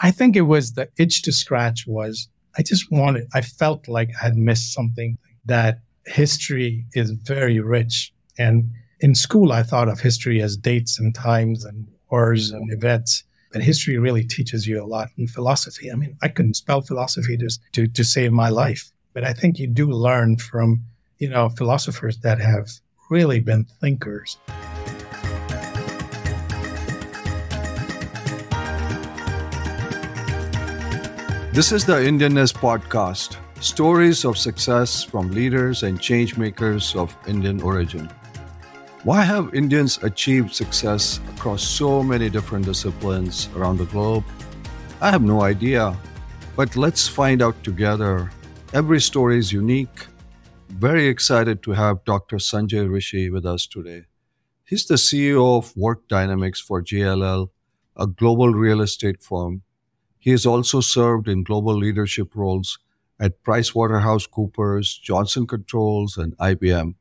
I think it was the itch to scratch was I just wanted, I felt like I had missed something that history is very rich. And in school, I thought of history as dates and times and wars and events. But history really teaches you a lot in philosophy. I mean, I couldn't spell philosophy just to, to save my life. But I think you do learn from, you know, philosophers that have really been thinkers. This is the Indianness podcast stories of success from leaders and change makers of Indian origin. Why have Indians achieved success across so many different disciplines around the globe? I have no idea, but let's find out together. Every story is unique. Very excited to have Dr. Sanjay Rishi with us today. He's the CEO of Work Dynamics for JLL, a global real estate firm he has also served in global leadership roles at PricewaterhouseCoopers, Johnson Controls, and IBM.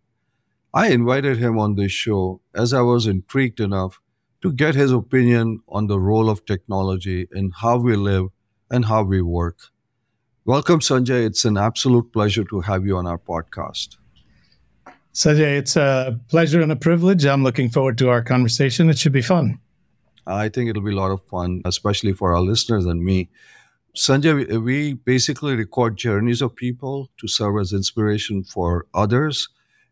I invited him on this show as I was intrigued enough to get his opinion on the role of technology in how we live and how we work. Welcome, Sanjay. It's an absolute pleasure to have you on our podcast. Sanjay, it's a pleasure and a privilege. I'm looking forward to our conversation. It should be fun. I think it'll be a lot of fun, especially for our listeners and me. Sanjay, we basically record journeys of people to serve as inspiration for others.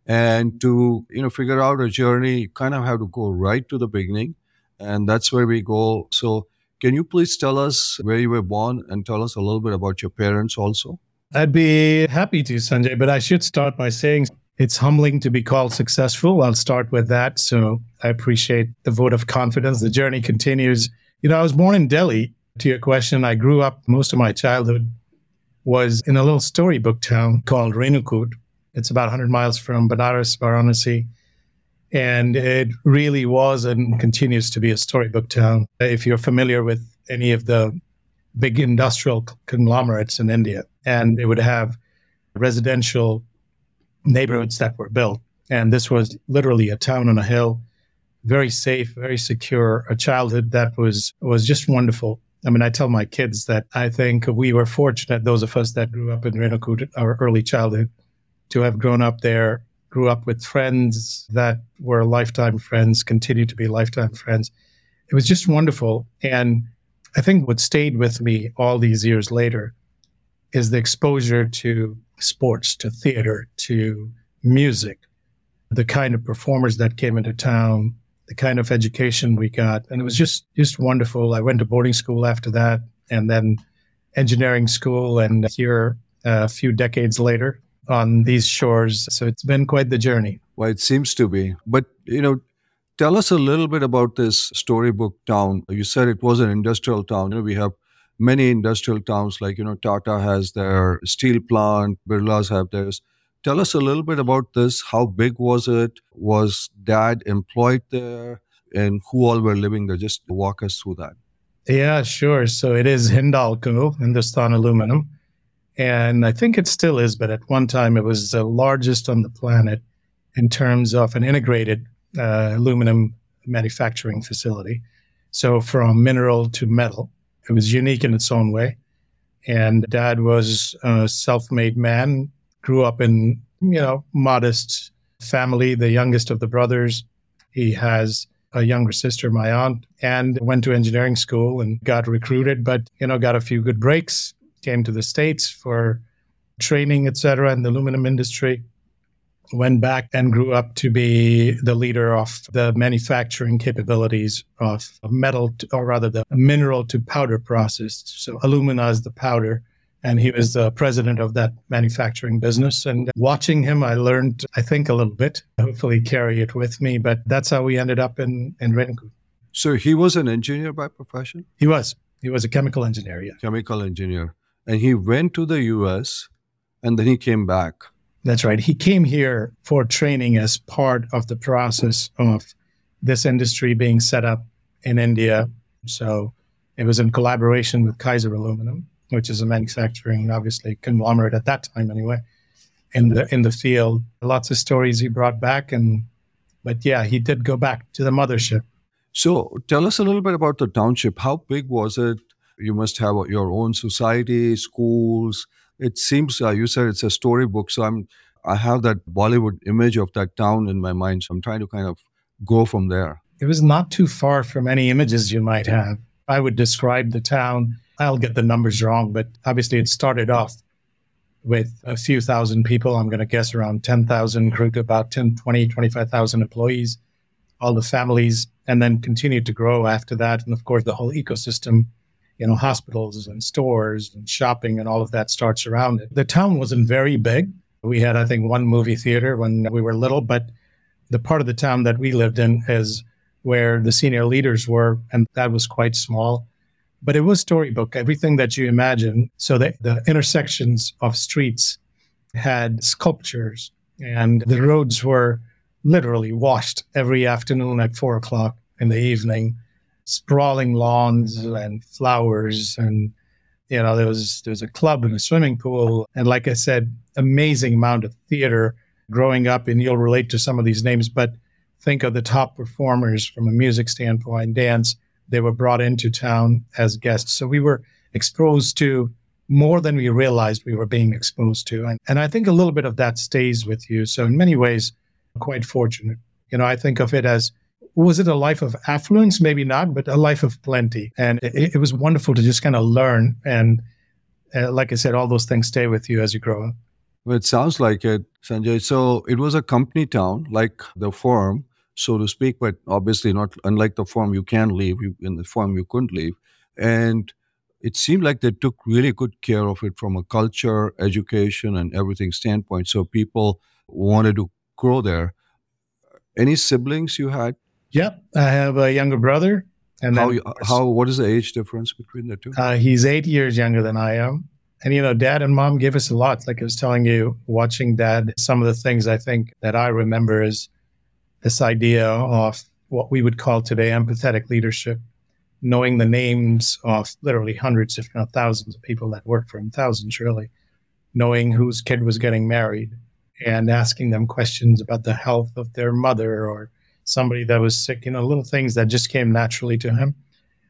And to, you know, figure out a journey, you kind of have to go right to the beginning. And that's where we go. So can you please tell us where you were born and tell us a little bit about your parents also? I'd be happy to, Sanjay, but I should start by saying it's humbling to be called successful. I'll start with that. So I appreciate the vote of confidence. The journey continues. You know, I was born in Delhi. To your question, I grew up most of my childhood was in a little storybook town called Renukoot. It's about 100 miles from Banaras, Varanasi. And it really was and continues to be a storybook town. If you're familiar with any of the big industrial conglomerates in India, and they would have residential neighborhoods that were built. And this was literally a town on a hill, very safe, very secure, a childhood that was was just wonderful. I mean, I tell my kids that I think we were fortunate, those of us that grew up in Renukoot, our early childhood, to have grown up there, grew up with friends that were lifetime friends, continue to be lifetime friends. It was just wonderful. And I think what stayed with me all these years later is the exposure to sports to theater to music, the kind of performers that came into town, the kind of education we got. And it was just, just wonderful. I went to boarding school after that and then engineering school and here uh, a few decades later on these shores. So it's been quite the journey. Well, it seems to be. But, you know, tell us a little bit about this storybook town. You said it was an industrial town. You know, we have many industrial towns like you know tata has their steel plant birlas have theirs. Tell us a little bit about this. How big was it? Was dad employed there? And who all were living there? Just walk us through that. Yeah sure. So it is hindalco hindustan aluminum. And i think it still is but at one time it was the largest on the planet in terms of an integrated uh, aluminum manufacturing facility. So from mineral to metal it was unique in its own way. And dad was a self made man, grew up in, you know, modest family, the youngest of the brothers. He has a younger sister, my aunt, and went to engineering school and got recruited, but, you know, got a few good breaks, came to the States for training, etc., in the aluminum industry went back and grew up to be the leader of the manufacturing capabilities of metal, to, or rather the mineral to powder process. So alumina is the powder. And he was the president of that manufacturing business. And watching him, I learned, I think, a little bit. Hopefully, carry it with me. But that's how we ended up in, in Renukoot. So he was an engineer by profession? He was. He was a chemical engineer, yeah. Chemical engineer. And he went to the US and then he came back. That's right. He came here for training as part of the process of this industry being set up in India. So it was in collaboration with Kaiser Aluminum, which is a manufacturing, obviously, conglomerate at that time anyway, in the in the field. Lots of stories he brought back and but yeah, he did go back to the mothership. So tell us a little bit about the township. How big was it? You must have your own society, schools. It seems uh, you said it's a storybook, so I'm I have that Bollywood image of that town in my mind. So I'm trying to kind of go from there. It was not too far from any images you might have. I would describe the town. I'll get the numbers wrong, but obviously it started off with a few thousand people. I'm going to guess around 10,000, grew to about 10, 20, 25,000 employees, all the families, and then continued to grow after that. And of course, the whole ecosystem, you know, hospitals and stores and shopping and all of that starts around it. The town wasn't very big. We had, I think, one movie theater when we were little, but the part of the town that we lived in is where the senior leaders were, and that was quite small. But it was storybook, everything that you imagine. So the, the intersections of streets had sculptures, and the roads were literally washed every afternoon at four o'clock in the evening, sprawling lawns and flowers and you know there was there was a club and a swimming pool and like i said amazing amount of theater. Growing up and you'll relate to some of these names but think of the top performers from a music standpoint dance. They were brought into town as guests. So we were exposed to more than we realized we were being exposed to. And, and i think a little bit of that stays with you. So in many ways quite fortunate. You know i think of it as was it a life of affluence? Maybe not, but a life of plenty. And it, it was wonderful to just kind of learn. And uh, like I said, all those things stay with you as you grow up. Well, it sounds like it, Sanjay. So it was a company town, like the firm, so to speak, but obviously not unlike the firm you can leave. You, in the firm you couldn't leave. And it seemed like they took really good care of it from a culture, education, and everything standpoint. So people wanted to grow there. Any siblings you had Yep, I have a younger brother. And how, how what is the age difference between the two? Uh, he's eight years younger than I am. And, you know, dad and mom give us a lot. Like I was telling you, watching dad, some of the things I think that I remember is this idea of what we would call today empathetic leadership, knowing the names of literally hundreds, if not thousands of people that work for him, thousands really, knowing whose kid was getting married and asking them questions about the health of their mother or somebody that was sick, you know, little things that just came naturally to him.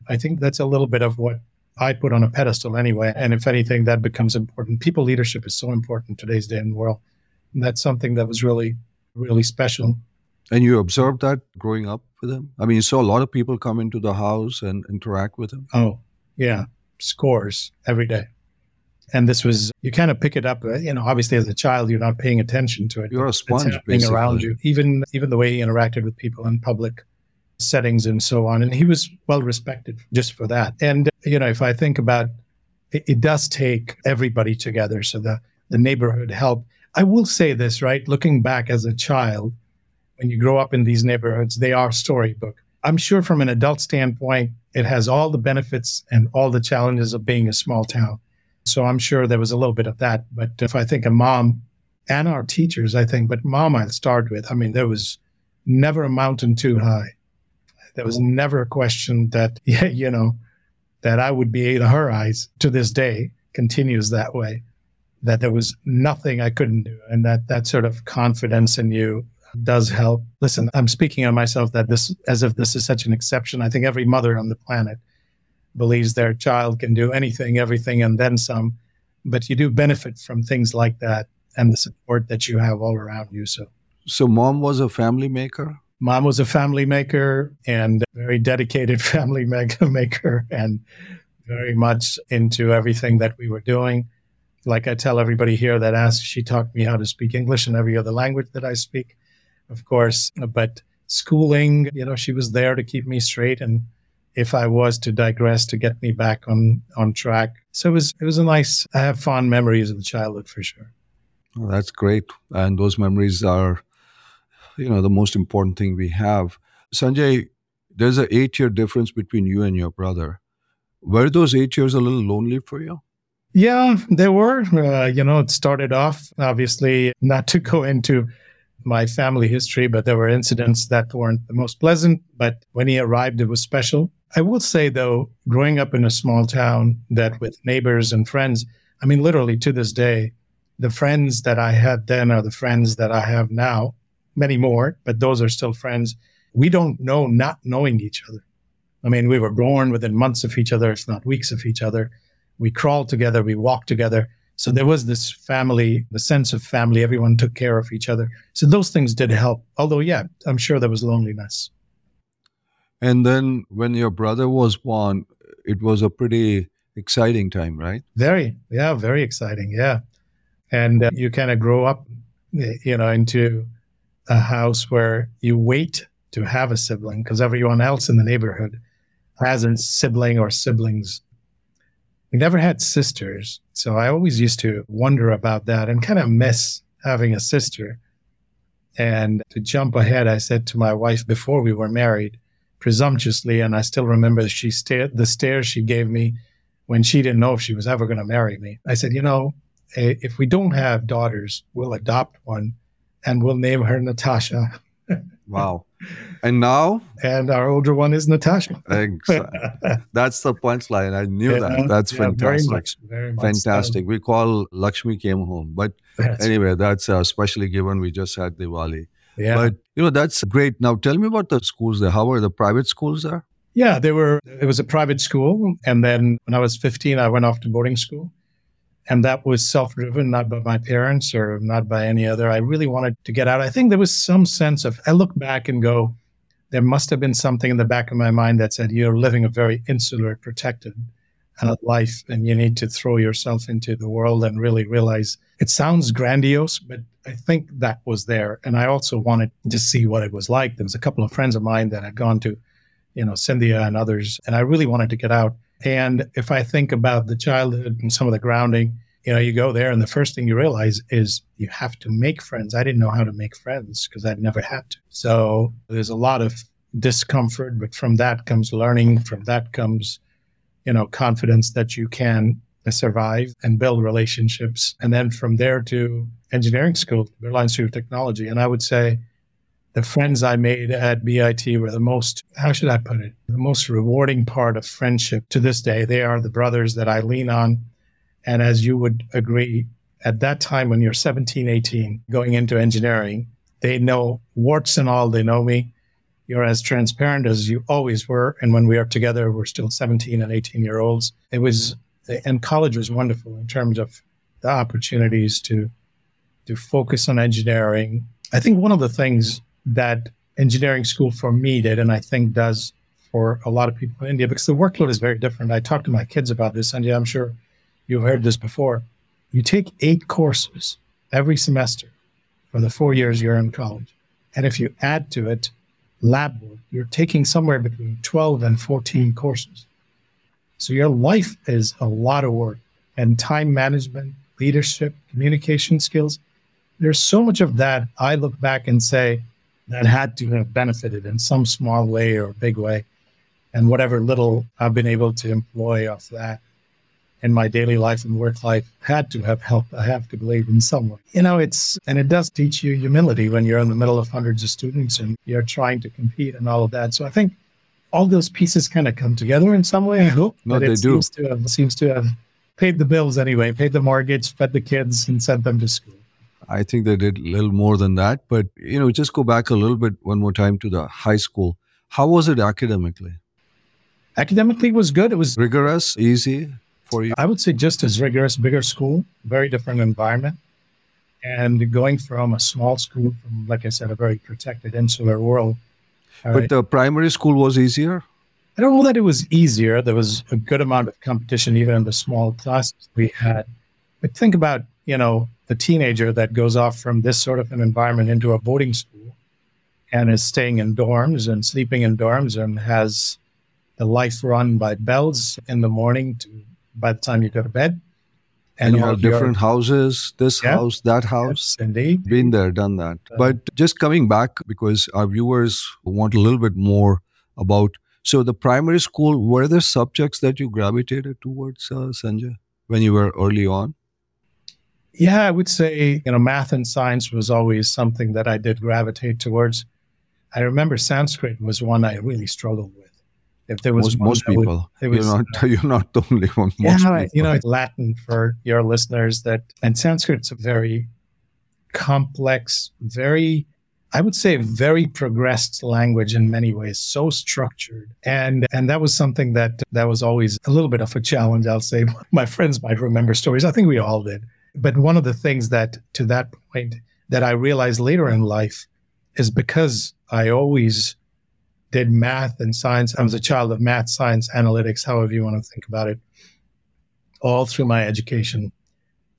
I think that's a little bit of what I put on a pedestal anyway. And if anything, that becomes important. People leadership is so important today's day in the world. And that's something that was really, really special. And you observed that growing up with him? I mean, you saw a lot of people come into the house and interact with him? Oh, yeah. Scores every day and this was you kind of pick it up uh, you know obviously as a child you're not paying attention to it. You're a sponge basically. around you. Even even the way he interacted with people in public settings and so on. And he was well respected just for that. And you know if i think about it, it does take everybody together. So the the neighborhood help. I will say this right? Looking back as a child when you grow up in these neighborhoods they are storybook. I'm sure from an adult standpoint it has all the benefits and all the challenges of being a small town so I'm sure there was a little bit of that. But uh, if I think of mom and our teachers, I think, but mom I'd start with, I mean, there was never a mountain too high. There was never a question that, yeah, you know, that I would be in her eyes to this day continues that way, that there was nothing I couldn't do. And that, that sort of confidence in you does help. Listen, I'm speaking of myself that this, as if this is such an exception. I think every mother on the planet believes their child can do anything, everything, and then some. But you do benefit from things like that and the support that you have all around you. So, so mom was a family maker. Mom was a family maker and very dedicated family maker, and very much into everything that we were doing. Like I tell everybody here that asks, she taught me how to speak English and every other language that I speak, of course. But schooling, you know, she was there to keep me straight and if I was to digress to get me back on on track. So it was it was a nice. I have fond memories of the childhood for sure. Well, that's great, and those memories are, you know, the most important thing we have. Sanjay, there's an eight year difference between you and your brother. Were those eight years a little lonely for you? Yeah, they were. Uh, you know, it started off obviously not to go into my family history, but there were incidents that weren't the most pleasant. But when he arrived, it was special. I will say, though, growing up in a small town that with neighbors and friends, I mean, literally to this day, the friends that I had then are the friends that I have now, many more, but those are still friends. We don't know not knowing each other. I mean, we were born within months of each other, if not weeks of each other. We crawled together, we walked together. So there was this family, the sense of family. Everyone took care of each other. So those things did help. Although, yeah, I'm sure there was loneliness. And then when your brother was born, it was a pretty exciting time, right? Very, yeah, very exciting. Yeah. And uh, you kind of grow up, you know, into a house where you wait to have a sibling because everyone else in the neighborhood has a sibling or siblings. We never had sisters. So I always used to wonder about that and kind of miss having a sister. And to jump ahead, I said to my wife before we were married, presumptuously, and I still remember she stared the stare she gave me when she didn't know if she was ever going to marry me. I said, you know, if we don't have daughters, we'll adopt one and we'll name her Natasha. wow. And now? And our older one is Natasha. Thanks. That's the punchline. I knew yeah, that. That's yeah, fantastic. Very much, very much fantastic. We call Lakshmi came home. But that's anyway, that's uh, especially given we just had Diwali. Yeah. But, you know, that's great. Now, tell me about the schools there. How are the private schools there? Yeah, they were, it was a private school. And then when I was 15, I went off to boarding school. And that was self driven, not by my parents or not by any other. I really wanted to get out. I think there was some sense of, I look back and go, there must have been something in the back of my mind that said, you're living a very insular, protected uh, life, and you need to throw yourself into the world and really realize it sounds grandiose, but I think that was there. And I also wanted to see what it was like. There was a couple of friends of mine that had gone to, you know, Scindia and others, and I really wanted to get out. And if I think about the childhood and some of the grounding, you know, you go there and the first thing you realize is you have to make friends. I didn't know how to make friends because I'd never had to. So there's a lot of discomfort, but from that comes learning. From that comes, you know, confidence that you can survive and build relationships. And then from there to engineering school, Birla Institute of Technology. And I would say the friends I made at BIT were the most, how should I put it, the most rewarding part of friendship to this day. They are the brothers that I lean on. And as you would agree, at that time when you're 17, 18, going into engineering, they know warts and all, they know me. You're as transparent as you always were. And when we are together, we're still 17 and 18 year olds. It was, and college was wonderful in terms of the opportunities to, to focus on engineering. I think one of the things that engineering school for me did, and I think does for a lot of people in India, because the workload is very different. I talk to my kids about this, and I'm sure you've heard this before. You take eight courses every semester for the four years you're in college. And if you add to it lab work, you're taking somewhere between 12 and 14 courses. So your life is a lot of work and time management, leadership, communication skills. There's so much of that I look back and say, that had to have benefited in some small way or big way. And whatever little I've been able to employ off that in my daily life and work life had to have helped, I have to believe, in some way. You know, it's, and it does teach you humility when you're in the middle of hundreds of students and you're trying to compete and all of that. So I think all those pieces kind of come together in some way. I hope. No, they do. Seems to, have, seems to have paid the bills anyway, paid the mortgage, fed the kids, and sent them to school. I think they did a little more than that. But, you know, just go back a little bit one more time to the high school. How was it academically? Academically, was good. It was rigorous, easy for you. I would say just as rigorous, bigger school, very different environment. And going from a small school, from, like I said, a very protected insular world. But the primary school was easier? I don't know that it was easier. There was a good amount of competition, even in the small classes we had. But think about, you know, the teenager that goes off from this sort of an environment into a boarding school and is staying in dorms and sleeping in dorms and has the life run by bells in the morning to by the time you go to bed. And, and you have different houses, this yeah, house, that house. Yes, indeed. Been there, done that. Uh, but just coming back, because our viewers want a little bit more about. So, the primary school, were there subjects that you gravitated towards, uh, Sanjay, when you were early on? Yeah, I would say, you know, math and science was always something that I did gravitate towards. I remember Sanskrit was one I really struggled with. If there was most, most people, would, was, you're not you're not the only one. Most yeah, people. you know, Latin for your listeners that, and Sanskrit's a very complex, very I would say very progressed language in many ways, so structured. And and that was something that that was always a little bit of a challenge, I'll say. My friends might remember stories. I think we all did. But one of the things that to that point that I realized later in life is because I always did math and science. I was a child of math, science, analytics, however you want to think about it, all through my education.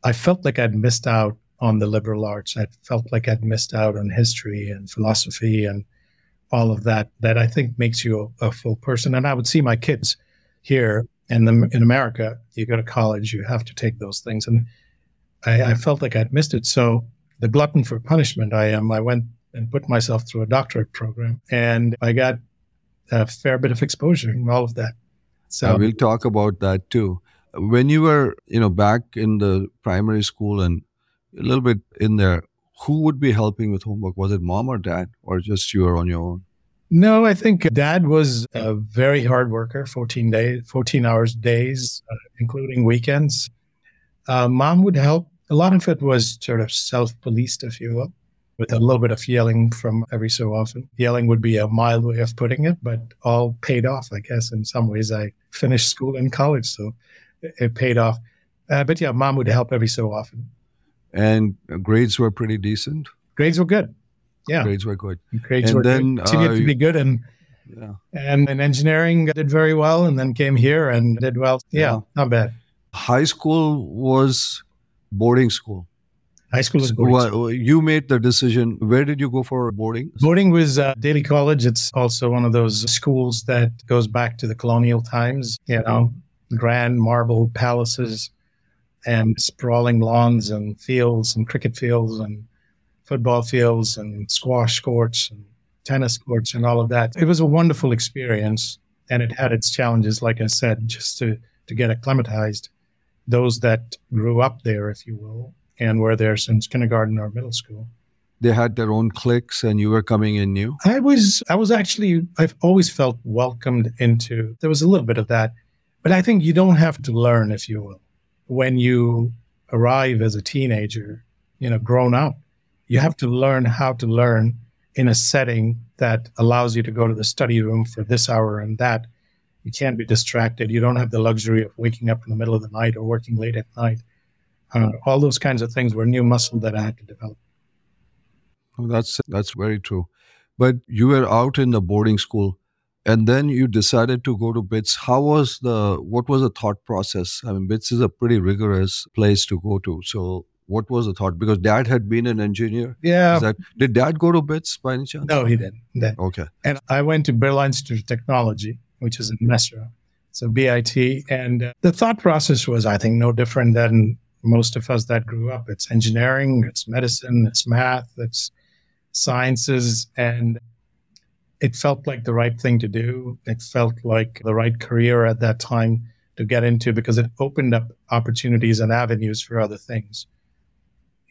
I felt like I'd missed out on the liberal arts. I felt like I'd missed out on history and philosophy and all of that, that I think makes you a, a full person. And I would see my kids here and in America, you go to college, you have to take those things. And I, I felt like I'd missed it. So the glutton for punishment I am, I went and put myself through a doctorate program and I got a fair bit of exposure and all of that. So we'll talk about that too. When you were, you know, back in the primary school and a little bit in there. Who would be helping with homework? Was it mom or dad, or just you were on your own? No, I think dad was a very hard worker, 14 days, 14 hours days, uh, including weekends. Uh, mom would help. A lot of it was sort of self-policed, if you will, with a little bit of yelling from every so often. Yelling would be a mild way of putting it, but all paid off, I guess. In some ways, I finished school and college, so it paid off. Uh, but yeah, mom would help every so often and grades were pretty decent. Grades were good. Yeah, grades were good. Grades and were then, continued uh, to be good, and yeah. and in engineering did very well, and then came here and did well. Yeah, yeah. not bad. High school was boarding school. High school is boarding well. You made the decision. Where did you go for boarding? Boarding was uh, Daly College. It's also one of those schools that goes back to the colonial times. You know, grand marble palaces and sprawling lawns and fields and cricket fields and football fields and squash courts and tennis courts and all of that. It was a wonderful experience and it had its challenges, like I said, just to, to get acclimatized. Those that grew up there, if you will, and were there since kindergarten or middle school. They had their own cliques and you were coming in new? I was I was actually I've always felt welcomed into there was a little bit of that. But I think you don't have to learn, if you will when you arrive as a teenager, you know, grown up, you have to learn how to learn in a setting that allows you to go to the study room for this hour and that. You can't be distracted. You don't have the luxury of waking up in the middle of the night or working late at night. Uh, all those kinds of things were new muscle that I had to develop. That's that's very true. But you were out in the boarding school and then you decided to go to bits. How was the what was the thought process? I mean bits is a pretty rigorous place to go to. So what was the thought? Because dad had been an engineer. Yeah. That, did dad go to bits by any chance? No he didn't. Okay. And i went to Birla institute of technology which is in mesra. So bit and uh, the thought process was i think no different than most of us that grew up it's engineering it's medicine it's math it's sciences and it felt like the right thing to do. It felt like the right career at that time to get into because it opened up opportunities and avenues for other things.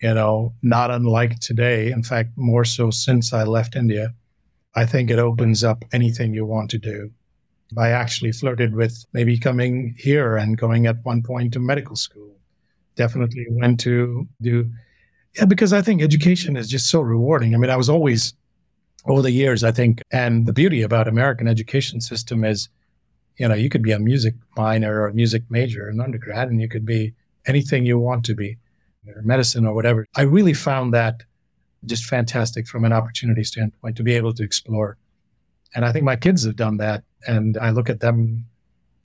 You know, not unlike today. In fact, more so since I left India, I think it opens up anything you want to do. I actually flirted with maybe coming here and going at one point to medical school. Definitely went to do, yeah, because I think education is just so rewarding. I mean, I was always over the years, I think, and the beauty about American education system is, you know, you could be a music minor or a music major in undergrad, and you could be anything you want to be, or medicine or whatever. I really found that just fantastic from an opportunity standpoint to be able to explore. And I think my kids have done that, and I look at them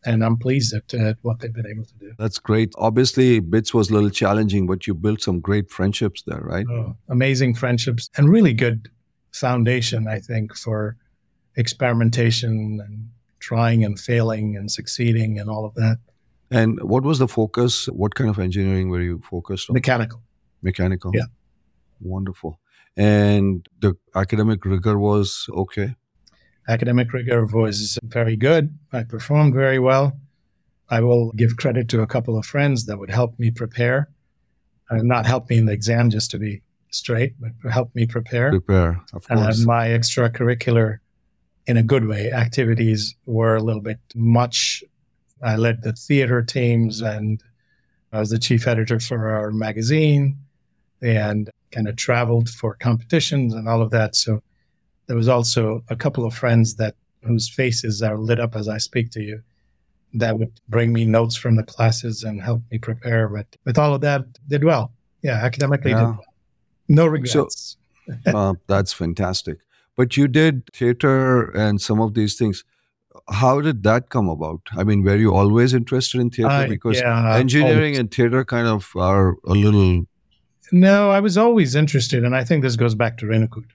and I'm pleased at, at, what they've been able to do. That's great. Obviously, BITS was a little challenging, but you built some great friendships there, right? Oh, amazing friendships and really good foundation, I think, for experimentation and trying and failing and succeeding and all of that. And what was the focus? What kind of engineering were you focused on? Mechanical. Mechanical. Yeah. Wonderful. And the academic rigor was okay? Academic rigor was very good. I performed very well. I will give credit to a couple of friends that would help me prepare. Uh, not help me in the exam, just to be straight, but help me prepare. Prepare, of course. And my extracurricular, in a good way, activities were a little bit much. I led the theater teams and I was the chief editor for our magazine. and kind of traveled for competitions and all of that. So there was also a couple of friends that whose faces are lit up as I speak to you that would bring me notes from the classes and help me prepare. But with all of that, did well. Yeah, academically yeah. did well. No regrets. So, uh, that's fantastic. But you did theater and some of these things. How did that come about? I mean, were you always interested in theater? because yeah, engineering always. and theater kind of are a little. No, I was always interested, and I think this goes back to Renukoot.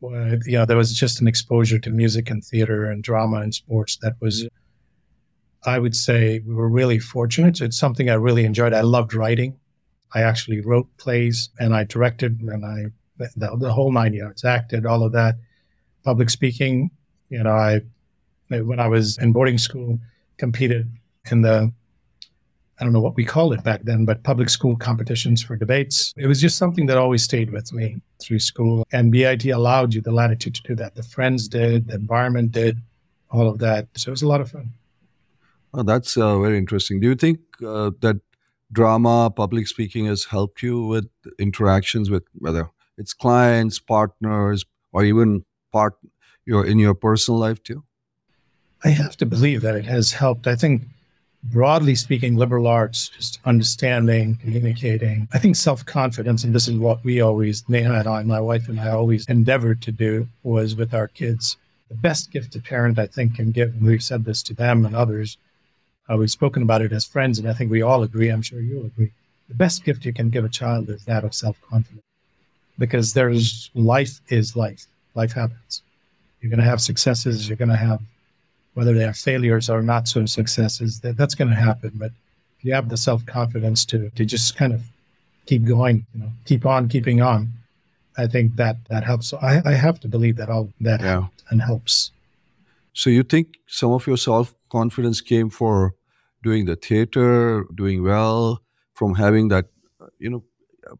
Well, you know, there was just an exposure to music and theater and drama and sports that was I would say we were really fortunate. It's something I really enjoyed. I loved writing. I actually wrote plays and I directed and I the, the whole nine yards, acted, all of that. Public speaking, you know, I when I was in boarding school, competed in the I don't know what we called it back then, but public school competitions for debates. It was just something that always stayed with me through school. And BIT allowed you the latitude to do that. The friends did, the environment did, all of that. So it was a lot of fun. Oh, that's uh, very interesting. Do you think uh, that drama, public speaking has helped you with interactions with whether it's clients, partners, or even part your in your personal life too? I have to believe that it has helped. I think broadly speaking, liberal arts, just understanding, communicating. I think self confidence, and this is what we always, Neha and I, my wife and I, always endeavored to do, was with our kids. The best gift a parent, I think, can give, and we've said this to them and others, uh, we've spoken about it as friends, and I think we all agree. I'm sure you'll agree. The best gift you can give a child is that of self confidence, because there's life is life. Life happens. You're going to have successes. You're going to have whether they are failures or not so successes. That, that's going to happen. But if you have the self confidence to to just kind of keep going, you know, keep on keeping on, I think that that helps. So I, I have to believe that all that yeah. and helps. So you think some of your self confidence came for doing the theater, doing well, from having that, you know,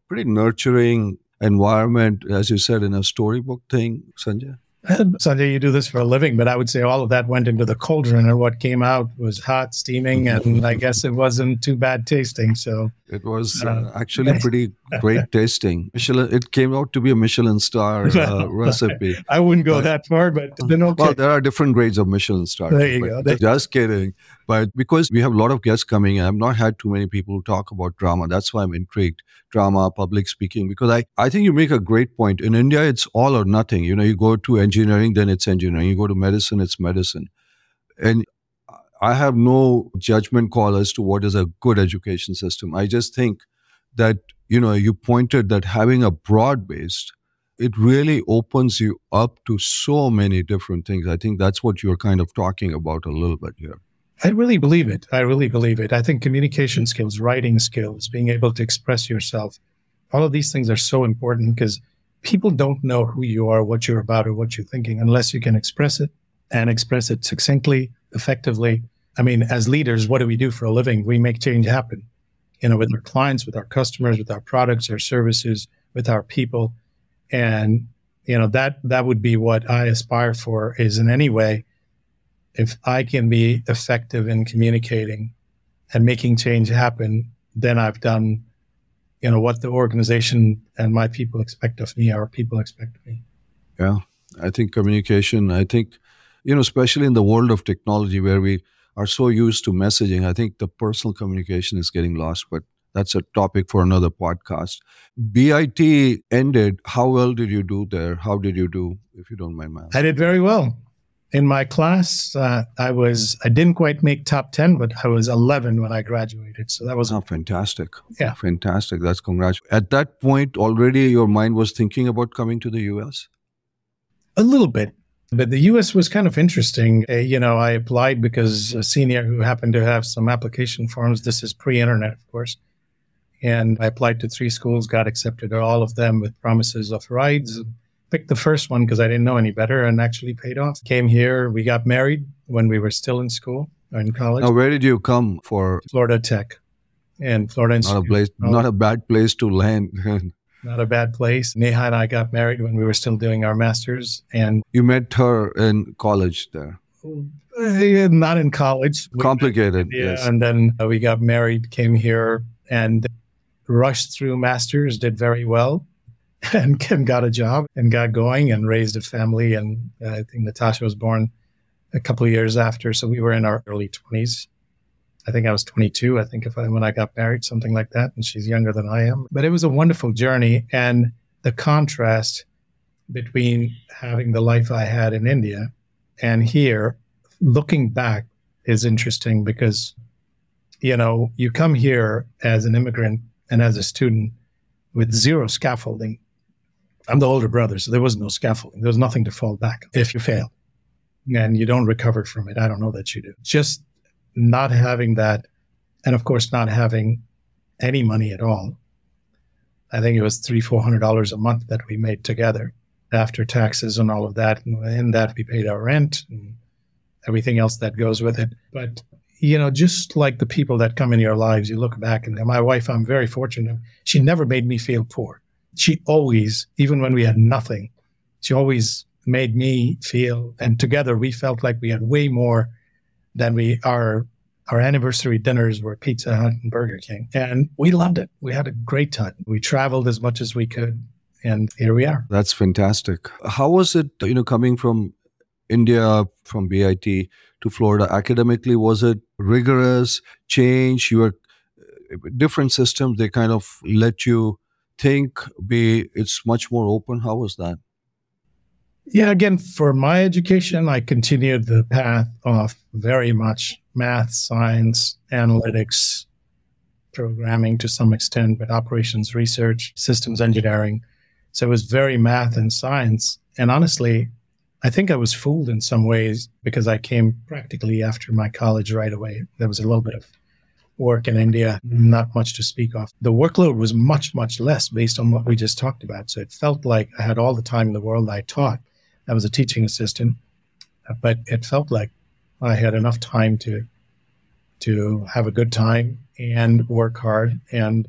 pretty nurturing environment, as you said, in a storybook thing, Sanjay? Sanjay, you do this for a living, but I would say all of that went into the cauldron, and what came out was hot, steaming, and I guess it wasn't too bad tasting. So it was uh, uh actually pretty great tasting. Michelin, it came out to be a Michelin star uh, recipe. I wouldn't go but, that far, but then okay. Well, there are different grades of Michelin stars. There you go. Just kidding. But because we have a lot of guests coming, I've not had too many people talk about drama. That's why I'm intrigued. Drama, public speaking, because I, I think you make a great point. In India, it's all or nothing. You know, you go to engineering, then it's engineering. You go to medicine, it's medicine. And I have no judgment call as to what is a good education system. I just think that, you know, you pointed that having a broad based, it really opens you up to so many different things. I think that's what you're kind of talking about a little bit here. I really believe it. I really believe it. I think communication skills, writing skills, being able to express yourself, all of these things are so important because people don't know who you are, what you're about, or what you're thinking unless you can express it and express it succinctly, effectively. I mean, as leaders, what do we do for a living? We make change happen, you know, with our clients, with our customers, with our products, our services, with our people. And, you know, that, that would be what I aspire for is in any way if I can be effective in communicating and making change happen, then I've done, you know, what the organization and my people expect of me, our people expect of me. Yeah, I think communication, I think, you know, especially in the world of technology where we are so used to messaging, I think the personal communication is getting lost, but that's a topic for another podcast. BIT ended. How well did you do there? How did you do, if you don't mind my asking? I did very well in my class, uh, I was I didn't quite make top ten, but I was eleven when I graduated. So that was oh, fantastic. Yeah, fantastic. That's congrats. At that point, already your mind was thinking about coming to the U.S. A little bit, but the U.S. was kind of interesting. Uh, you know, I applied because a senior who happened to have some application forms. This is pre-internet, of course. And I applied to three schools, got accepted at all of them with promises of rides picked the first one because I didn't know any better and actually paid off. Came here, we got married when we were still in school or in college. Now, where did you come for? Florida Tech in Florida Institute. Not a place, not a bad place to land. not a bad place. Neha and I got married when we were still doing our masters, and you met her in college there. Uh, not in college. Complicated, yeah, yes. And then we got married, came here, and rushed through masters, did very well, and, and got a job and got going and raised a family. And I think Natasha was born a couple of years after, so we were in our early twenties. I think I was 22. I think if I, when I got married, something like that, and she's younger than I am. But it was a wonderful journey, and the contrast between having the life I had in India and here, looking back, is interesting because you know you come here as an immigrant and as a student with zero scaffolding. I'm the older brother, so there was no scaffolding. There was nothing to fall back if you fail and you don't recover from it. I don't know that you do. Just not having that, and of course, not having any money at all. I think it was three, four hundred dollars a month that we made together after taxes and all of that. And in that, we paid our rent and everything else that goes with it. But you know, just like the people that come in your lives, you look back and my wife, I'm very fortunate. She never made me feel poor. She always, even when we had nothing, she always made me feel, and together we felt like we had way more than we our our anniversary dinners were Pizza Hut and Burger King, and we loved it. We had a great time. We traveled as much as we could, and here we are. That's fantastic. How was it, you know, coming from India, from BIT to Florida? Academically, was it rigorous change? You were uh, different systems. They kind of let you think. Be it's much more open. How was that? Yeah, again, for my education, I continued the path of very much math, science, analytics, programming to some extent, but operations research, systems engineering. So it was very math and science. And honestly, I think I was fooled in some ways because I came practically after my college right away. There was a little bit of work in India, not much to speak of. The workload was much, much less based on what we just talked about. So it felt like I had all the time in the world. I taught I was a teaching assistant, but it felt like I had enough time to to have a good time and work hard. And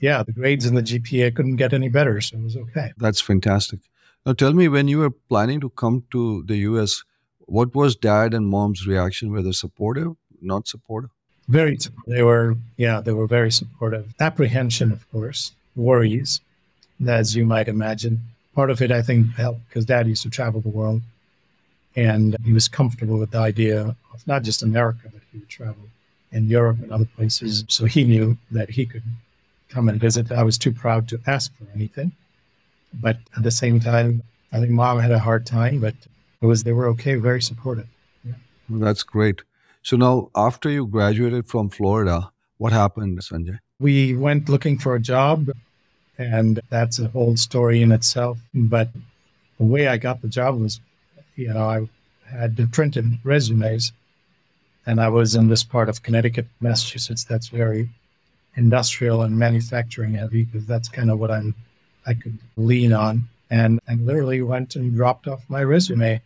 yeah, the grades and the GPA couldn't get any better, so it was okay. That's fantastic. Now, tell me when you were planning to come to the US, what was dad and mom's reaction? Were they supportive, not supportive? Very. They were, yeah, they were very supportive. Apprehension, of course, worries, as you might imagine part of it, I think, helped because dad used to travel the world and he was comfortable with the idea of not just America, but he would travel in Europe and other places. So he knew that he could come and visit. I was too proud to ask for anything. But at the same time, I think mom had a hard time, but it was they were okay, very supportive. Yeah. Well, that's great. So now after you graduated from Florida, what happened, Sanjay? We went looking for a job. And that's a whole story in itself. But the way I got the job was, you know, I had printed resumes and I was in this part of Connecticut, Massachusetts, that's very industrial and manufacturing heavy because that's kind of what I'm, I could lean on. And I literally went and dropped off my resume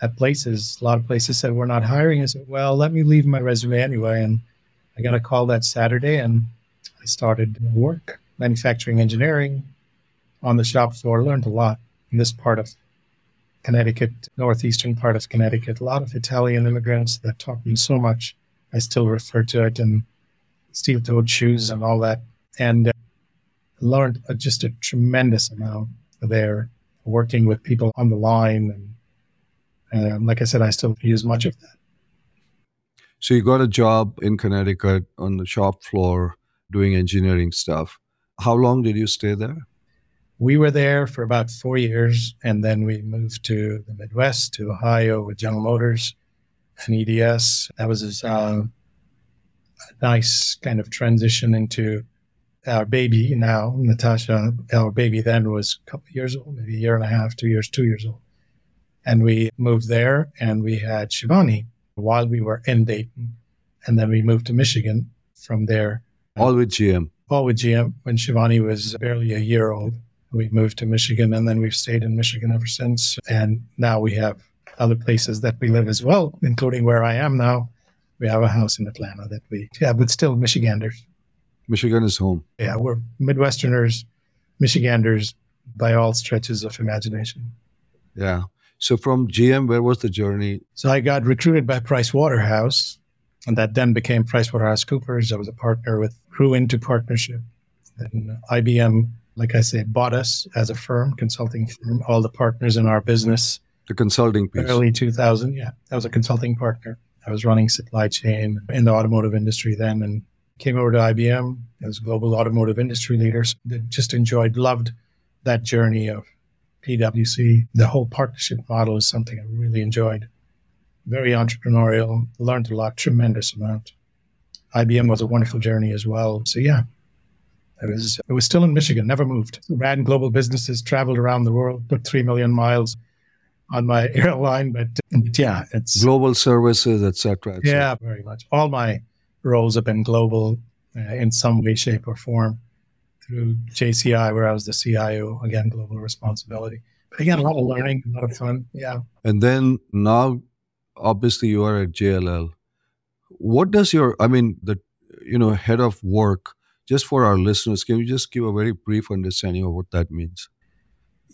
at places. A lot of places said, We're not hiring. I said, Well, let me leave my resume anyway. And I got a call that Saturday and I started work manufacturing engineering on the shop floor. Learned a lot in this part of Connecticut, northeastern part of Connecticut. A lot of Italian immigrants that taught me so much. I still refer to it and steel-toed shoes and all that, and uh, learned uh, just a tremendous amount there, working with people on the line. And uh, like I said, I still use much of that. So you got a job in Connecticut on the shop floor doing engineering stuff. How long did you stay there? We were there for about four years, and then we moved to the Midwest, to Ohio with General Motors and EDS. That was uh, a nice kind of transition into our baby now, Natasha. Our baby then was a couple years old, maybe a year and a half, two years, two years old. And we moved there, and we had Shivani while we were in Dayton. And then we moved to Michigan from there. All with GM all with GM when Shivani was barely a year old. We moved to Michigan and then we've stayed in Michigan ever since. And now we have other places that we live as well, including where I am now. We have a house in Atlanta that we, yeah, but still Michiganders. Michigan is home. Yeah, we're Midwesterners, Michiganders by all stretches of imagination. Yeah. So from GM, where was the journey? So I got recruited by Price Waterhouse, and that then became Price Waterhouse Coopers. I was a partner with grew into partnership. And IBM, like I say, bought us as a firm, consulting firm, all the partners in our business. The consulting piece. Early 2000, yeah. I was a consulting partner. I was running supply chain in the automotive industry then and came over to IBM as global automotive industry leaders. That Just enjoyed, loved that journey of PwC. The whole partnership model is something I really enjoyed. Very entrepreneurial, learned a lot, tremendous amount. IBM was a wonderful journey as well. So yeah, it was I was still in Michigan, never moved. Ran global businesses, traveled around the world, put three million miles on my airline. But, but yeah, it's global services, etc. Et yeah, very much. All my roles have been global uh, in some way, shape, or form. Through JCI, where I was the CIO, again, global responsibility. But again, a lot of learning, a lot of fun. Yeah. And then now, obviously, you are at JLL. What does your, I mean, the you know head of work just for our listeners, can you just give a very brief understanding of what that means?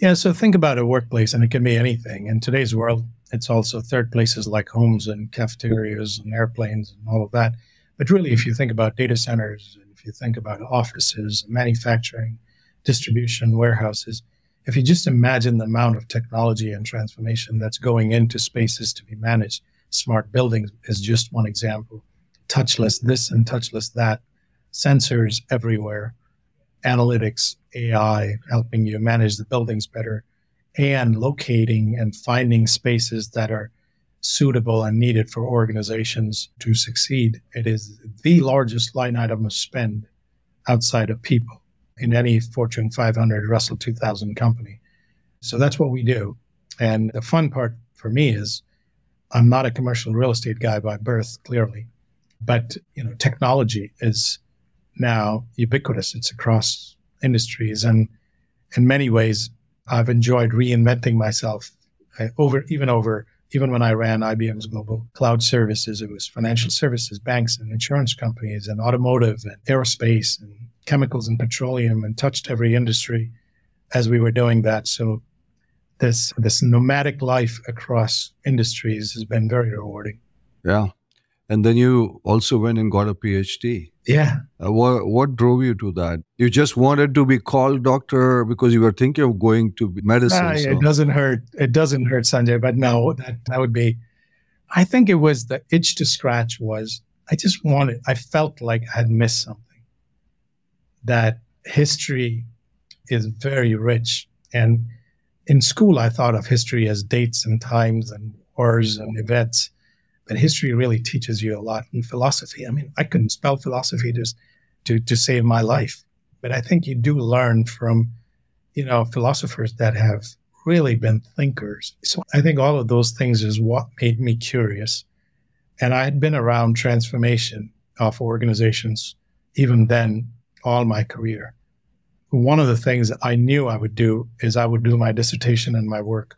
Yeah, so think about a workplace, and it can be anything. In today's world, it's also third places like homes and cafeterias and airplanes and all of that. But really, if you think about data centers, if you think about offices, manufacturing, distribution, warehouses, if you just imagine the amount of technology and transformation that's going into spaces to be managed, smart buildings is just one example. Touchless this and touchless that sensors everywhere, analytics, AI helping you manage the buildings better, and locating and finding spaces that are suitable and needed for organizations to succeed. It is the largest line item of spend outside of people in any Fortune 500, Russell 2000 company. So that's what we do. And the fun part for me is I'm not a commercial real estate guy by birth, clearly, but you know, technology is now ubiquitous. It's across industries. And in many ways, I've enjoyed reinventing myself uh, over, even over, even when I ran IBM's global cloud services, it was financial services, banks and insurance companies and automotive and aerospace and chemicals and petroleum and touched every industry as we were doing that. So this, this nomadic life across industries has been very rewarding. Yeah. And then you also went and got a PhD. Yeah. Uh, what what drove you to that? You just wanted to be called doctor because you were thinking of going to medicine. Nah, so. It doesn't hurt. It doesn't hurt, Sanjay. But no, that that would be. I think it was the itch to scratch. Was I just wanted? I felt like I had missed something. That history is very rich, and in school I thought of history as dates and times and wars and events but history really teaches you a lot in philosophy. I mean, I couldn't spell philosophy just to, to save my life, but I think you do learn from, you know, philosophers that have really been thinkers. So I think all of those things is what made me curious. And I had been around transformation of organizations even then all my career. One of the things I knew I would do is I would do my dissertation and my work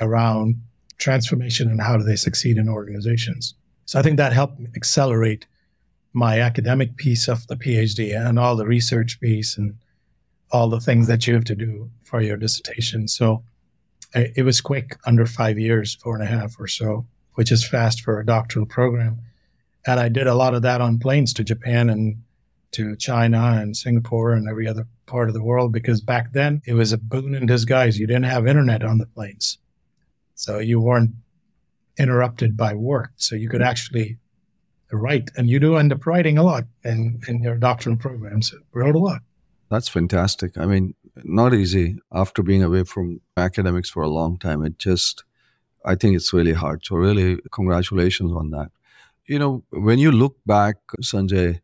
around transformation and how do they succeed in organizations. So I think that helped accelerate my academic piece of the PhD and all the research piece and all the things that you have to do for your dissertation. So it was quick, under five years, four and a half or so, which is fast for a doctoral program. And I did a lot of that on planes to Japan and to China and Singapore and every other part of the world because back then it was a boon in disguise. You didn't have internet on the planes. So you weren't interrupted by work. So you could actually write, and you do end up writing a lot in, in your doctoral programs. Wrote a lot. That's fantastic. I mean, not easy after being away from academics for a long time. It just, I think it's really hard. So, really, congratulations on that. You know, when you look back, Sanjay,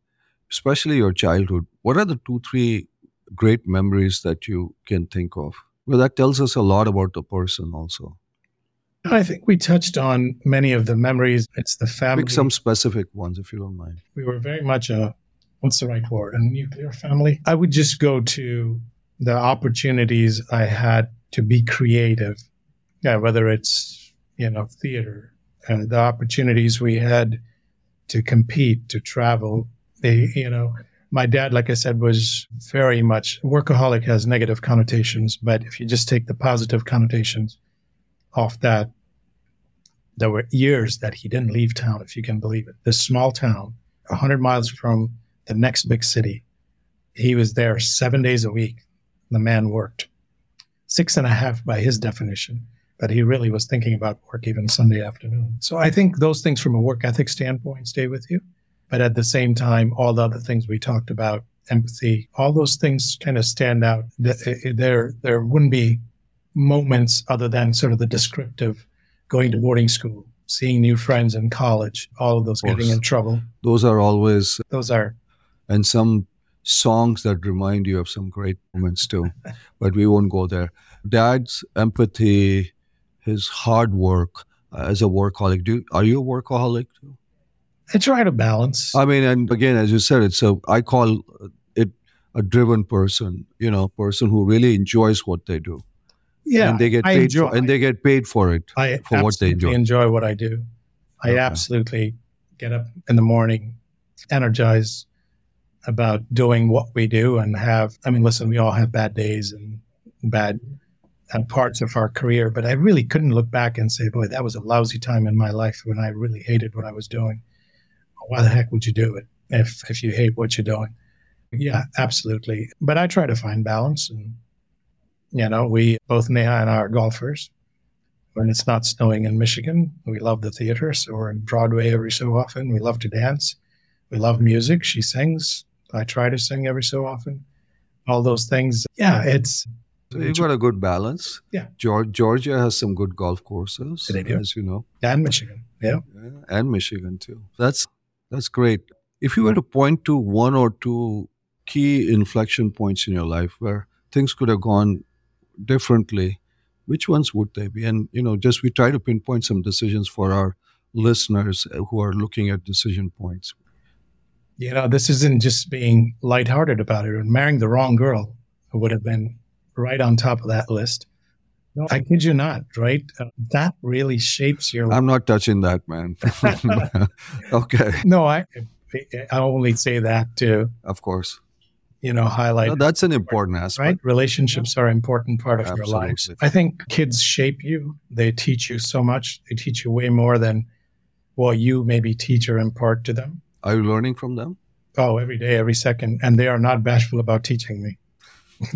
especially your childhood, what are the two, three great memories that you can think of? Well, that tells us a lot about the person also. I think we touched on many of the memories. It's the family. Pick some specific ones, if you don't mind. We were very much a, what's the right word, a nuclear family. I would just go to the opportunities I had to be creative. Yeah, whether it's, you know, theater and the opportunities we had to compete, to travel. They, you know, my dad, like I said, was very much workaholic has negative connotations, but if you just take the positive connotations off that, there were years that he didn't leave town, if you can believe it. This small town, 100 miles from the next big city, He was there seven days a week. The man worked six and a half by his definition, but he really was thinking about work even Sunday afternoon. So I think those things from a work ethic standpoint stay with you. But at the same time, all the other things we talked about, empathy, all those things kind of stand out. Eh, eh, there, there wouldn't be moments other than sort of the descriptive going to boarding school, seeing new friends in college, all of those of getting in trouble. Those are always those are and some songs that remind you of some great moments too. but we won't go there. Dad's empathy, his hard work uh, as a workaholic. Do are you a workaholic too? I try to balance. I mean, and again, as you said, it's a I call it a driven person. You know, person who really enjoys what they do. Yeah, and they get paid enjoy, for, and they get paid for it. I for what they enjoy. enjoy what I do. I okay. absolutely get up in the morning, energized about doing what we do, and have. I mean, listen, we all have bad days and bad uh, parts of our career, but I really couldn't look back and say, "Boy, that was a lousy time in my life when I really hated what I was doing." Why the heck would you do it if if you hate what you're doing? Yeah, absolutely. But I try to find balance and you know, we both Neha and I are golfers. When it's not snowing in Michigan, we love the theater, so we're in Broadway every so often. We love to dance. We love music. She sings. I try to sing every so often. All those things. Yeah, it's. So you've got a good balance. Yeah. Georgia has some good golf courses, they do. as you know. And Michigan. Yeah. yeah. And Michigan too. That's that's great. If you were to point to one or two key inflection points in your life where things could have gone differently, which ones would they be? And, you know, just we try to pinpoint some decisions for our listeners who are looking at decision points. You know, this isn't just being lighthearted about it. And marrying the wrong girl would have been right on top of that list. No, I kid you not, right? Uh, that really shapes your. I'm not touching that, man. okay. No, I I only say that to. Of course you know, highlight. That's an important aspect. Right? Relationships are an important part of Absolutely. your lives. I think kids shape you. They teach you so much. They teach you way more than what you maybe teach or impart to them. Are you learning from them? Oh, every day, every second. And they are not bashful about teaching me.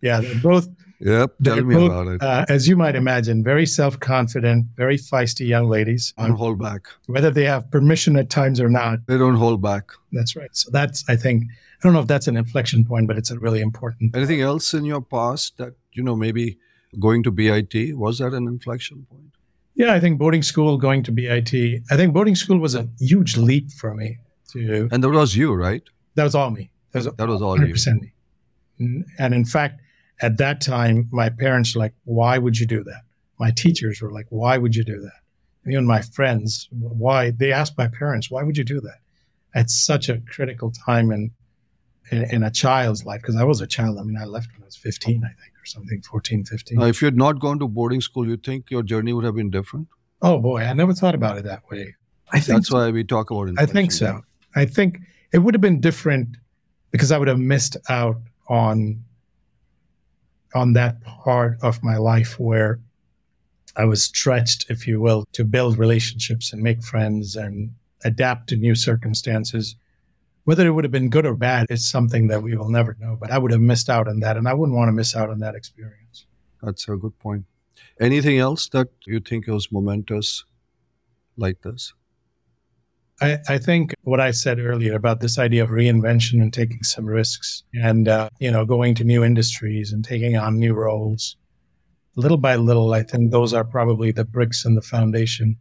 yeah, they're both Yep. Tell me both, about it. Uh, as you might imagine, very self confident, very feisty young ladies. Don't hold back. Whether they have permission at times or not. They don't hold back. That's right. So that's, I think, I don't know if that's an inflection point, but it's a really important. Anything else in your past that, you know, maybe going to BIT, was that an inflection point? Yeah, I think boarding school, going to BIT, I think boarding school was a huge leap for me to. And that was you, right? That was all me. That was, that was all 100% you. me. And in fact, at that time, my parents were like, why would you do that? My teachers were like, why would you do that? And even my friends, why? They asked my parents, why would you do that? At such a critical time in, in, in a child's life, because I was a child. I mean, I left when I was 15, I think, or something, 14, 15. if you had not gone to boarding school, you think your journey would have been different? Oh, boy. I never thought about it that way. I think That's so. why we talk about it. I think so. I think it would have been different because I would have missed out on on that part of my life where I was stretched, if you will, to build relationships and make friends and adapt to new circumstances. Whether it would have been good or bad is something that we will never know, but I would have missed out on that, and I wouldn't want to miss out on that experience. That's a good point. Anything else that you think was momentous like this? I, I, think what I said earlier about this idea of reinvention and taking some risks and, uh, you know, going to new industries and taking on new roles, little by little, I think those are probably the bricks in the foundation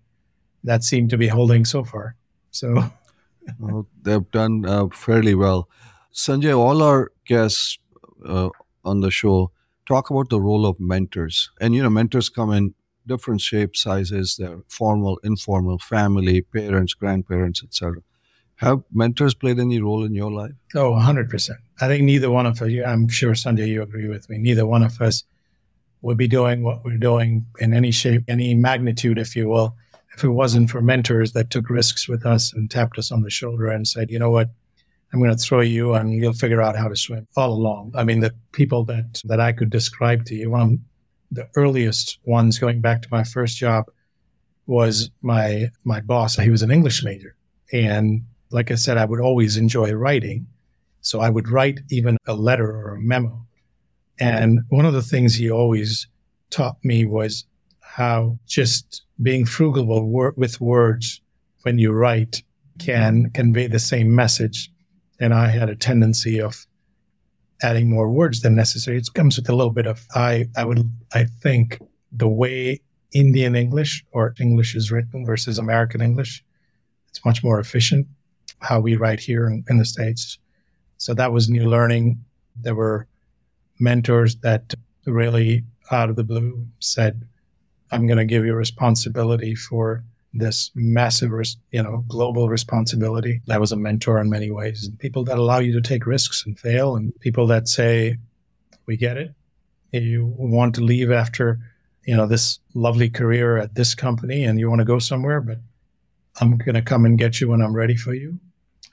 that seem to be holding so far. So well, they've done uh, fairly well. Sanjay, all our guests uh, on the show talk about the role of mentors. And, you know, mentors come in different shapes, sizes. They're formal, informal, family, parents, grandparents, etc. Have mentors played any role in your life? Oh, 100%. I think neither one of us, I'm sure, Sanjay, you agree with me, neither one of us would be doing what we're doing in any shape, any magnitude, if you will, if it wasn't for mentors that took risks with us and tapped us on the shoulder and said, you know what, I'm going to throw you and you'll figure out how to swim all along. I mean, the people that, that I could describe to you, one the earliest ones going back to my first job was my my boss. He was an English major, and like I said, I would always enjoy writing. So I would write even a letter or a memo. And one of the things he always taught me was how just being frugal with words when you write can convey the same message. And I had a tendency of adding more words than necessary. It comes with a little bit of I I would I think the way Indian English or English is written versus American English, it's much more efficient how we write here in, in the States. So that was new learning. There were mentors that really out of the blue said, I'm going to give you responsibility for this massive, you know, global responsibility. That was a mentor in many ways. And people that allow you to take risks and fail, and people that say, "We get it. You want to leave after, you know, this lovely career at this company, and you want to go somewhere, but I'm going to come and get you when I'm ready for you."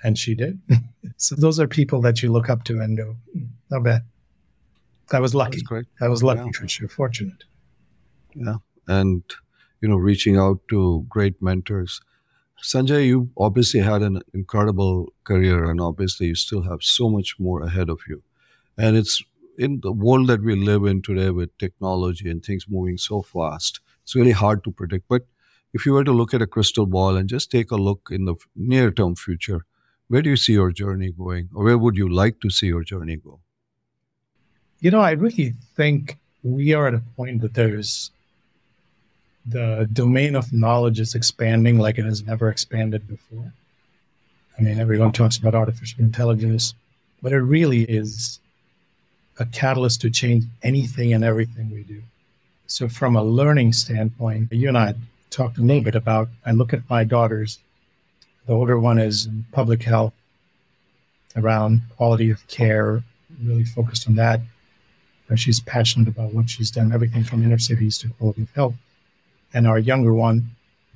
And she did. so those are people that you look up to and go, "Not bad." I was lucky. great. I was lucky yeah. for sure. Fortunate. Yeah, and you know, reaching out to great mentors. Sanjay, you obviously had an incredible career, and obviously you still have so much more ahead of you. And it's in the world that we live in today with technology and things moving so fast, it's really hard to predict. But if you were to look at a crystal ball and just take a look in the near term future, where do you see your journey going, or where would you like to see your journey go? You know, I really think we are at a point that there's the domain of knowledge is expanding like it has never expanded before. I mean, everyone talks about artificial intelligence, but it really is a catalyst to change anything and everything we do. So, from a learning standpoint, you and I talked a little bit about, I look at my daughters. The older one is in public health around quality of care, really focused on that. She's passionate about what she's done, everything from inner cities to quality of health and our younger one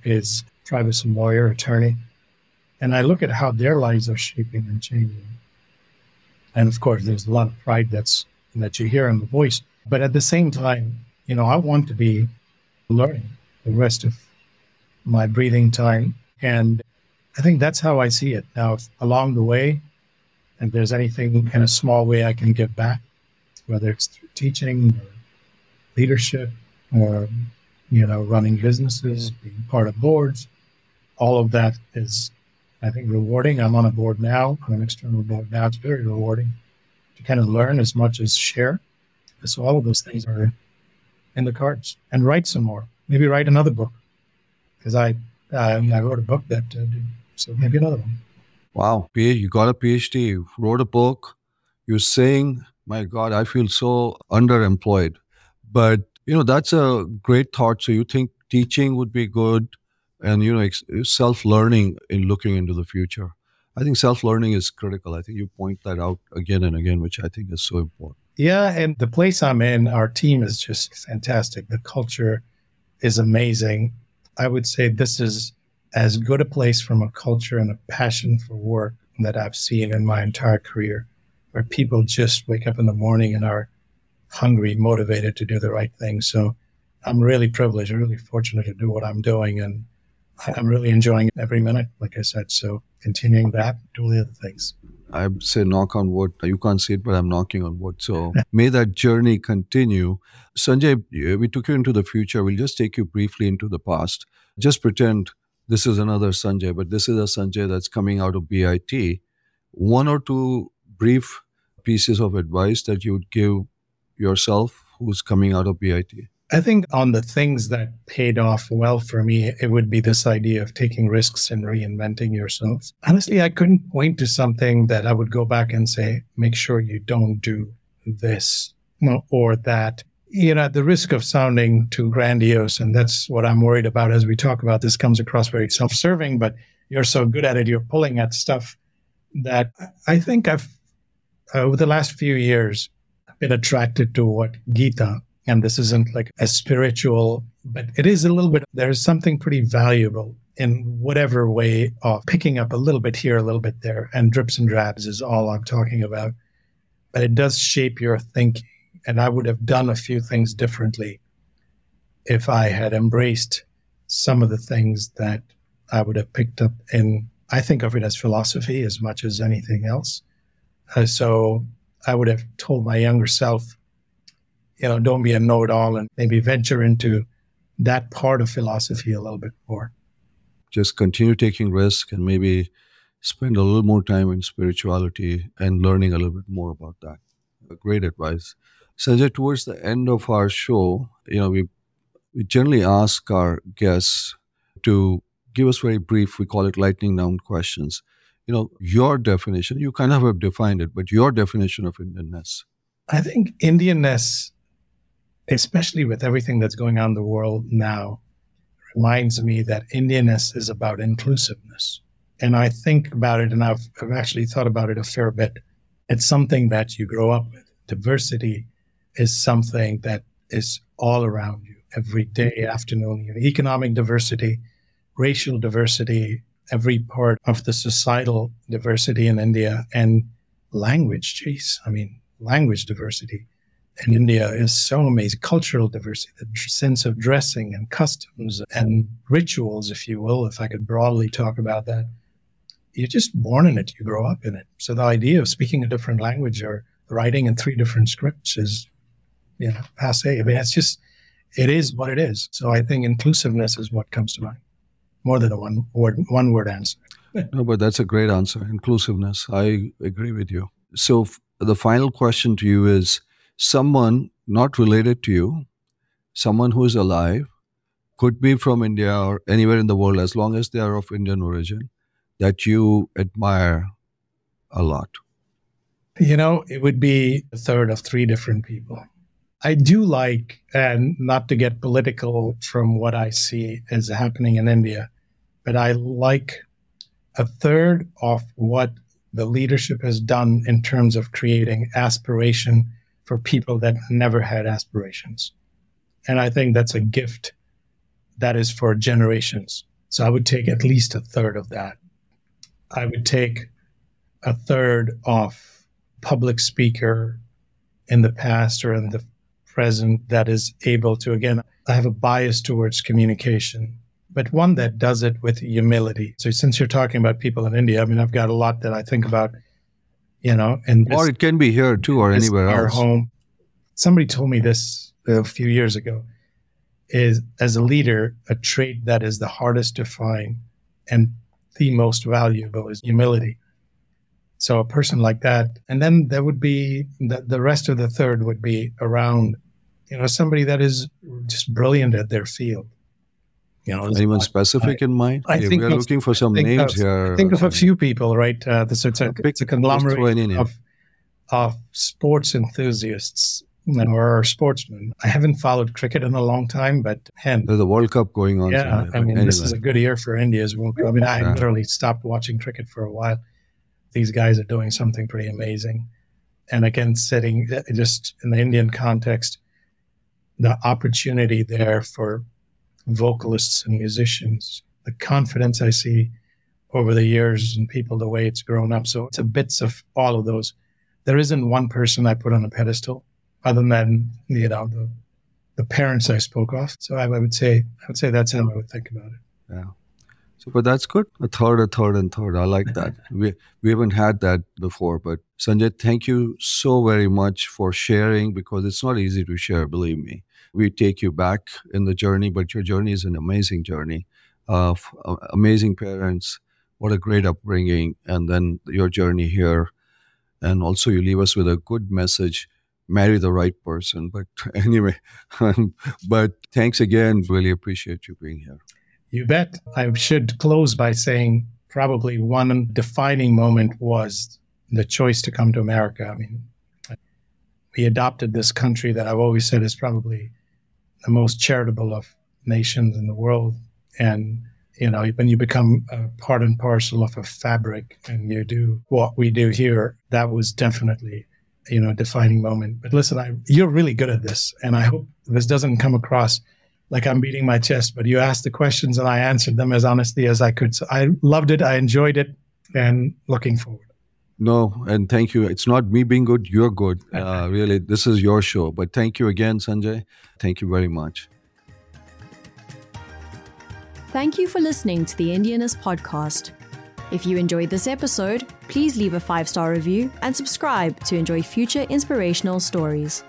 is Travis, a lawyer, attorney. And I look at how their lives are shaping and changing. And of course, there's a lot of pride that's that you hear in the voice. But at the same time, you know, I want to be learning the rest of my breathing time. And I think that's how I see it. Now, along the way, if there's anything in a small way I can give back, whether it's through teaching or leadership or you know, running businesses, being part of boards. All of that is, I think, rewarding. I'm on a board now, on an external board now. It's very rewarding to kind of learn as much as share. So all of those things are in the cards. And write some more. Maybe write another book because I uh, I wrote a book that uh, did, so maybe another one. Wow, you got a PhD, you wrote a book. You're saying, my God, I feel so underemployed. But you know that's a great thought. So you think teaching would be good and you know self learning in looking into the future. I think self learning is critical. I think you point that out again and again which i think is so important. Yeah and the place i'm in our team is just fantastic. The culture is amazing. I would say this is as good a place from a culture and a passion for work that i've seen in my entire career where people just wake up in the morning and are hungry, motivated to do the right thing. So I'm really privileged, really fortunate to do what I'm doing. And I'm really enjoying every minute, like I said. So continuing that, do the other things. I say knock on wood. You can't see it, but I'm knocking on wood. So may that journey continue. Sanjay, eh, we took you into the future. We'll just take you briefly into the past. Just pretend this is another Sanjay, but this is a Sanjay that's coming out of BIT. One or two brief pieces of advice that you would give yourself who's coming out of BIT? I think on the things that paid off well for me, it would be this idea of taking risks and reinventing yourselves. Honestly, I couldn't point to something that I would go back and say, make sure you don't do this or that. You know, at the risk of sounding too grandiose, and that's what I'm worried about as we talk about this, comes across very self serving, but you're so good at it, you're pulling at stuff that I think I've, uh, over the last few years, been attracted to what Gita, and this isn't like a spiritual, but it is a little bit, there's something pretty valuable in whatever way of picking up a little bit here, a little bit there, and drips and drabs is all I'm talking about. But it does shape your thinking. And I would have done a few things differently if I had embraced some of the things that I would have picked up in I think of it as philosophy as much as anything else. Uh, so I would have told my younger self, you know, don't be a know it all and maybe venture into that part of philosophy a little bit more. Just continue taking risk and maybe spend a little more time in spirituality and learning a little bit more about that. Great advice. Sanjay, towards the end of our show, you know, we we generally ask our guests to give us very brief, we call it lightning round questions. You know, your definition, you kind of have defined it, but your definition of Indianness. I think Indianness, especially with everything that's going on in the world now, reminds me that Indianness is about inclusiveness. And I think about it, and I've, I've actually thought about it a fair bit. It's something that you grow up with. Diversity is something that is all around you every day, afternoon. Economic diversity, racial diversity, every part of the societal diversity in India, and language. Geez, I mean, language diversity in India is so amazing. Cultural diversity, the sense of dressing and customs and rituals, if you will, if I could broadly talk about that. You're just born in it, you grow up in it. So the idea of speaking a different language or writing in three different scripts is, you know, passe. I mean, it's just, it is what it is. So I think inclusiveness is what comes to mind more than a one word one word answer. no, but that's a great answer. Inclusiveness. I agree with you. So f- the final question to you is someone not related to you, someone who is alive, could be from India or anywhere in the world as long as they are of Indian origin, that you admire a lot. You know, it would be a third of three different people. I do like, and not to get political from what I see is happening in India, but I like a third of what the leadership has done in terms of creating aspiration for people that never had aspirations. And I think that's a gift that is for generations. So I would take at least a third of that. I would take a third of public speaker in the past or in the present that is able to, again, I have a bias towards communication, but one that does it with humility. So since you're talking about people in India, I mean, I've got a lot that I think about, you know, and or it can be here too, or anywhere our else. home. Somebody told me this a few years ago. Is as a leader, a trait that is the hardest to find and the most valuable is humility. So a person like that, and then there would be the, the rest of the third would be around, you know, somebody that is just brilliant at their field. You know, anyone specific I, in mind? I yeah, think we are looking for some names of, here. I think of a few people, right? Uh, this it's a, it's a conglomerate of, of sports enthusiasts or sportsmen. I haven't followed cricket in a long time, but and there's a World Cup going on. Yeah, I mean, anyway. this is a good year for India's World Cup. I mean, I yeah. literally stopped watching cricket for a while these guys are doing something pretty amazing. And again, setting just in the Indian context, the opportunity there for vocalists and musicians, the confidence I see over the years and people, the way it's grown up. So it's a bits of all of those. There isn't one person I put on a pedestal other than, you know, the, the parents I spoke of. So I, I would say, I would say that's how I would think about it. Yeah. So, but that's good. A third, a third, and third. I like that. we we haven't had that before. But Sanjay, thank you so very much for sharing because it's not easy to share. Believe me, we take you back in the journey, but your journey is an amazing journey of uh, amazing parents. What a great upbringing, and then your journey here, and also you leave us with a good message marry the right person. But anyway, but thanks again. Really appreciate you being here. You bet. I should close by saying probably one defining moment was the choice to come to America. I mean, we adopted this country that I've always said is probably the most charitable of nations in the world. And, you know, when you become a part and parcel of a fabric and you do what we do here, that was definitely, you know, a defining moment. But listen, I, you're really good at this. And I hope this doesn't come across like I'm beating my chest, but you asked the questions and I answered them as honestly as I could. So I loved it. I enjoyed it and looking forward. No, and thank you. It's not me being good, you're good. Uh, really, this is your show. But thank you again, Sanjay. Thank you very much. Thank you for listening to the Indianness podcast. If you enjoyed this episode, please leave a five star review and subscribe to enjoy future inspirational stories.